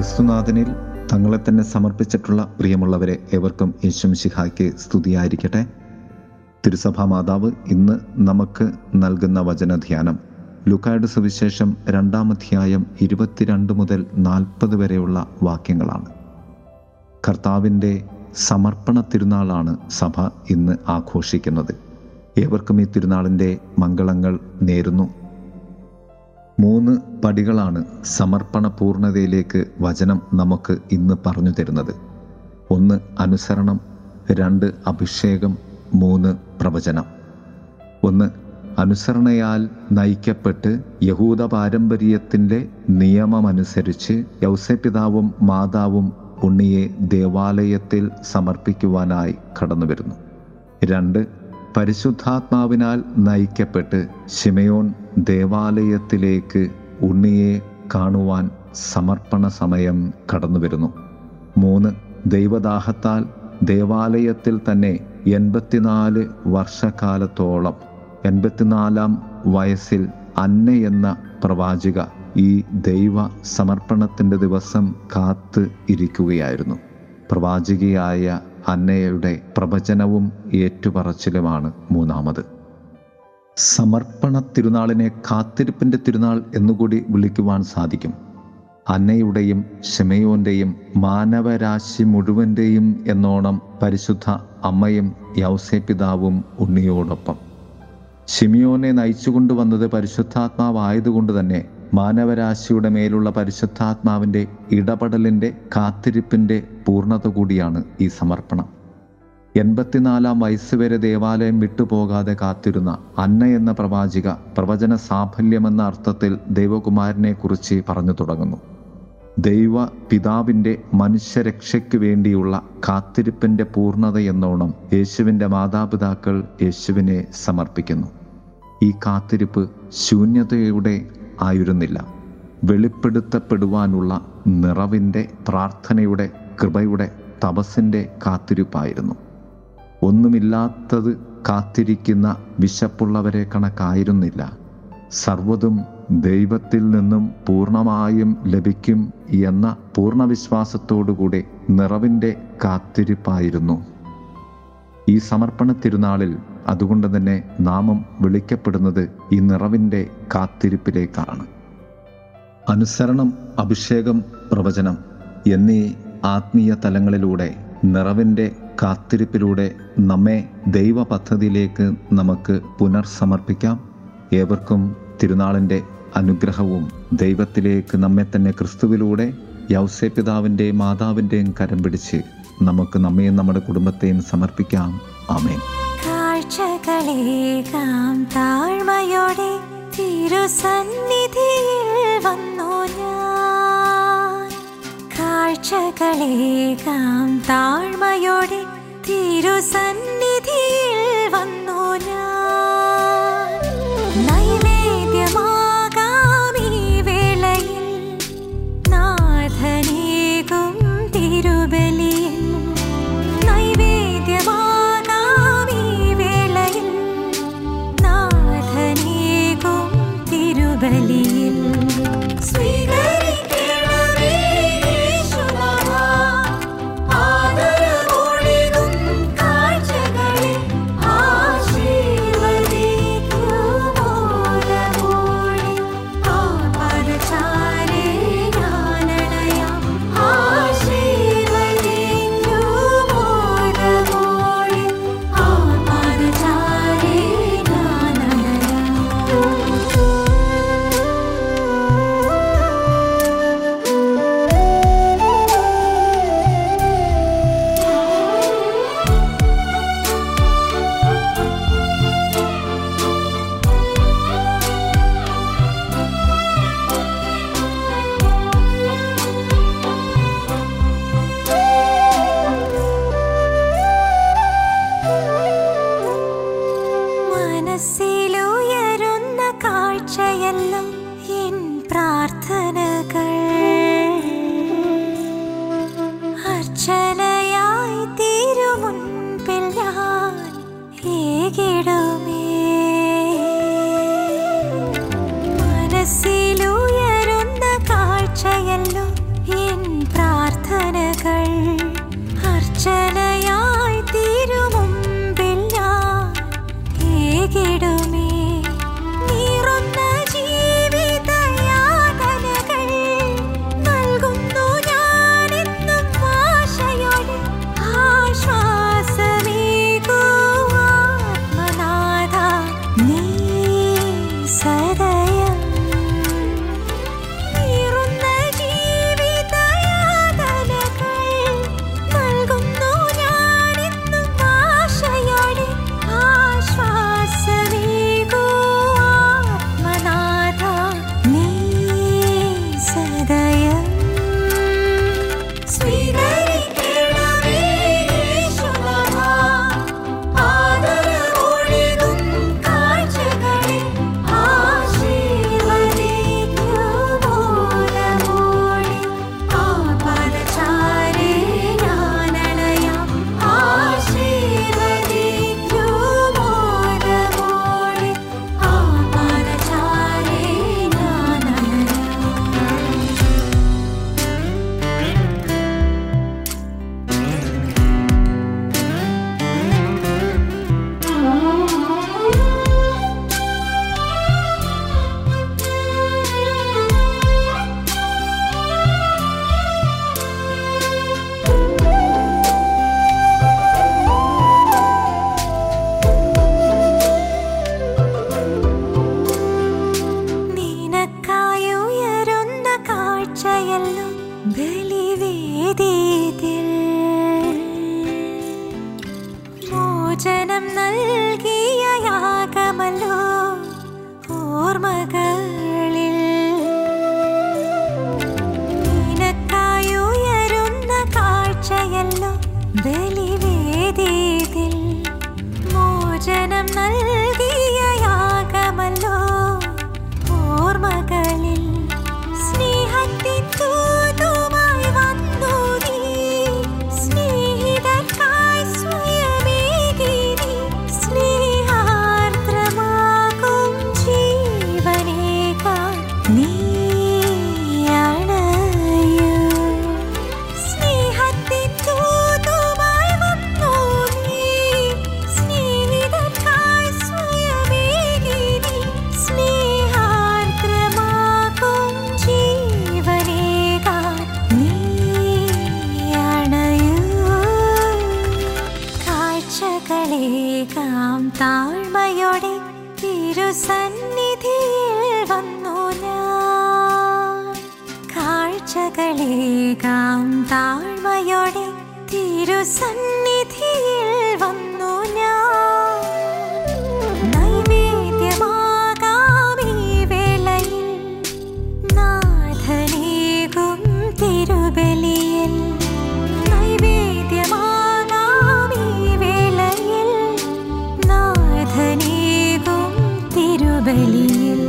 ക്രിസ്തുനാഥനിൽ തങ്ങളെ തന്നെ സമർപ്പിച്ചിട്ടുള്ള പ്രിയമുള്ളവരെ ഏവർക്കും യേശുമിശിഹായ്ക്ക് സ്തുതിയായിരിക്കട്ടെ. തിരുസഭാ മാതാവ് ഇന്ന് നമുക്ക് നൽകുന്ന വചനധ്യാനം ലുക്കായുടെ സുവിശേഷം രണ്ടാം അധ്യായം ഇരുപത്തിരണ്ട് മുതൽ നാൽപ്പത് വരെയുള്ള വാക്യങ്ങളാണ്. കർത്താവിന്റെ സമർപ്പണ തിരുനാളാണ് സഭ ഇന്ന് ആഘോഷിക്കുന്നത്. ഏവർക്കും ഈ തിരുനാളിന്റെ മംഗളങ്ങൾ നേരുന്നു. മൂന്ന് പടികളാണ് സമർപ്പണ പൂർണതയിലേക്ക് വചനം നമുക്ക് ഇന്ന് പറഞ്ഞു തരുന്നത്. ഒന്ന് അനുസരണം രണ്ട് അഭിഷേകം മൂന്ന് പ്രവചനം. ഒന്ന് അനുസരണയാൽ നയിക്കപ്പെട്ട് യഹൂദ പാരമ്പര്യത്തിന്റെ നിയമമനുസരിച്ച് യൗസപിതാവും മാതാവും ഉണ്ണിയെ ദേവാലയത്തിൽ സമർപ്പിക്കുവാനായി കടന്നുവരുന്നു. രണ്ട് പരിശുദ്ധാത്മാവിനാൽ നയിക്കപ്പെട്ട് ശിമയോൻ ദേവാലയത്തിലേക്ക് ഉണ്ണിയെ കാണുവാൻ സമർപ്പണ സമയം കടന്നു വരുന്നു മൂന്ന് ദൈവദാഹത്താൽ ദേവാലയത്തിൽ തന്നെ എൺപത്തിനാല് വർഷക്കാലത്തോളം എൺപത്തിനാലാം വയസ്സിൽ അന്ന എന്ന പ്രവാചിക ഈ ദൈവ സമർപ്പണത്തിന്റെ ദിവസം കാത്ത് ഇരിക്കുകയായിരുന്നു. പ്രവാചികയായ അന്നയുടെ പ്രവചനവും ഏറ്റുപറച്ചിലുമാണ് മൂന്നാമത്. സമർപ്പണ തിരുനാളിനെ കാത്തിരിപ്പിന്റെ തിരുനാൾ എന്നുകൂടി വിളിക്കുവാൻ സാധിക്കും. അന്നയുടെയും ഷെമയോന്റെയും മാനവരാശി മുഴുവന്റെയും എന്നോണം പരിശുദ്ധ അമ്മയും യൗസേപിതാവും ഉണ്ണിയോടൊപ്പം. ഷിമിയോനെ നയിച്ചുകൊണ്ടുവന്നത് പരിശുദ്ധാത്മാവായതുകൊണ്ട് തന്നെ മാനവരാശിയുടെ മേലുള്ള പരിശുദ്ധാത്മാവിന്റെ ഇടപെടലിന്റെ കാത്തിരിപ്പിന്റെ പൂർണത കൂടിയാണ് ഈ സമർപ്പണം. എൺപത്തിനാലാം വയസ്സ് വരെ ദേവാലയം വിട്ടുപോകാതെ കാത്തിരുന്ന അന്ന എന്ന പ്രവാചിക പ്രവചന സാഫല്യമെന്ന അർത്ഥത്തിൽ ദൈവകുമാരനെ കുറിച്ച് പറഞ്ഞു തുടങ്ങുന്നു. ദൈവ പിതാവിന്റെ മനുഷ്യരക്ഷയ്ക്ക് വേണ്ടിയുള്ള കാത്തിരിപ്പിന്റെ പൂർണത എന്നോണം യേശുവിന്റെ മാതാപിതാക്കൾ യേശുവിനെ സമർപ്പിക്കുന്നു. ഈ കാത്തിരിപ്പ് ശൂന്യതയുടെ ആയിരുന്നില്ല. വെളിപ്പെടുത്തപ്പെടുവാനുള്ള നിറവിന്റെ പ്രാർത്ഥനയുടെ കൃപയുടെ തപസ്സിന്റെ കാത്തിരിപ്പായിരുന്നു. ഒന്നുമില്ലാത്തത് കാത്തിരിക്കുന്ന വിശപ്പുള്ളവരെ കണക്കായിരുന്നില്ല. സർവതും ദൈവത്തിൽ നിന്നും പൂർണമായും ലഭിക്കും എന്ന പൂർണവിശ്വാസത്തോടുകൂടി നിറവിന്റെ കാത്തിരിപ്പായിരുന്നു. ഈ സമർപ്പണ തിരുനാളിൽ അതുകൊണ്ട് തന്നെ നാമം വിളിക്കപ്പെടുന്നത് ഈ നിറവിന്റെ കാത്തിരിപ്പിലേക്കാണ്. അനുസരണം അഭിഷേകം പ്രവചനം എന്നീ ആത്മീയ തലങ്ങളിലൂടെ നിറവിന്റെ കാത്തിരിപ്പിലൂടെ നമ്മെ ദൈവ പദ്ധതിയിലേക്ക് നമുക്ക് പുനർസമർപ്പിക്കാം. ഏവർക്കും തിരുനാളിന്റെ അനുഗ്രഹവും ദൈവത്തിലേക്ക് നമ്മെ തന്നെ ക്രിസ്തുവിലൂടെ യൗസേപിതാവിന്റെയും മാതാവിന്റെയും കരം പിടിച്ച് നമുക്ക് നമ്മയും നമ്മുടെ കുടുംബത്തെയും സമർപ്പിക്കാം. കാഴ്ചകളേകാം താഴ്മയോടെ തിരുസന്നിധിയിൽ വന്നു ഞാൻ. കാഴ്ചകളേകാം. താഴ്മയോടെ തിരുസന്നിധിയിൽ വന്നു ഞാൻ. കാഴ്ചയെല്ലാം താഴ്മയോടെ തിരുസന്നിധിയിൽ വന്നു ഞാൻ. കാഴ്ചകളേകാം താഴ്മയോടെ തിരുസന്നിധിയിൽ വന്നു வெளியில்